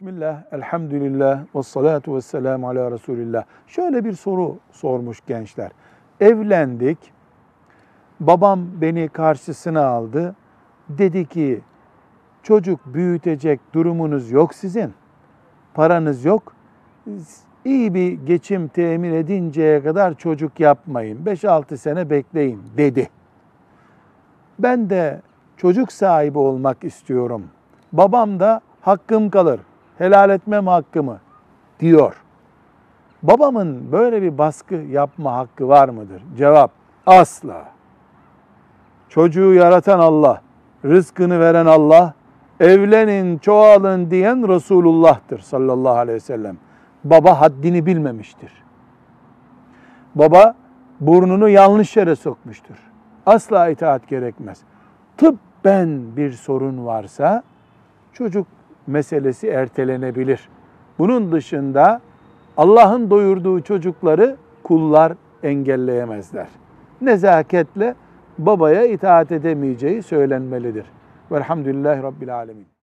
Bismillah, elhamdülillah, ve salatu ve selamu ala Resulillah. Şöyle bir soru sormuş gençler. Evlendik, babam beni karşısına aldı. Dedi ki, çocuk büyütecek durumunuz yok sizin, paranız yok. İyi bir geçim temin edinceye kadar çocuk yapmayın, 5-6 sene bekleyin dedi. Ben de çocuk sahibi olmak istiyorum. Babam da hakkım kalır, helal etmem hakkımı diyor. Babamın böyle bir baskı yapma hakkı var mıdır? Cevap asla. Çocuğu yaratan Allah, rızkını veren Allah, evlenin, çoğalın diyen Resulullah'tır sallallahu aleyhi ve sellem. Baba haddini bilmemiştir. Baba burnunu yanlış yere sokmuştur. Asla itaat gerekmez. Tıbben bir sorun varsa çocuk meselesi ertelenebilir. Bunun dışında Allah'ın doyurduğu çocukları kullar engelleyemezler. Nezaketle babaya itaat edemeyeceği söylenmelidir. Velhamdülillahi Rabbil Alemin.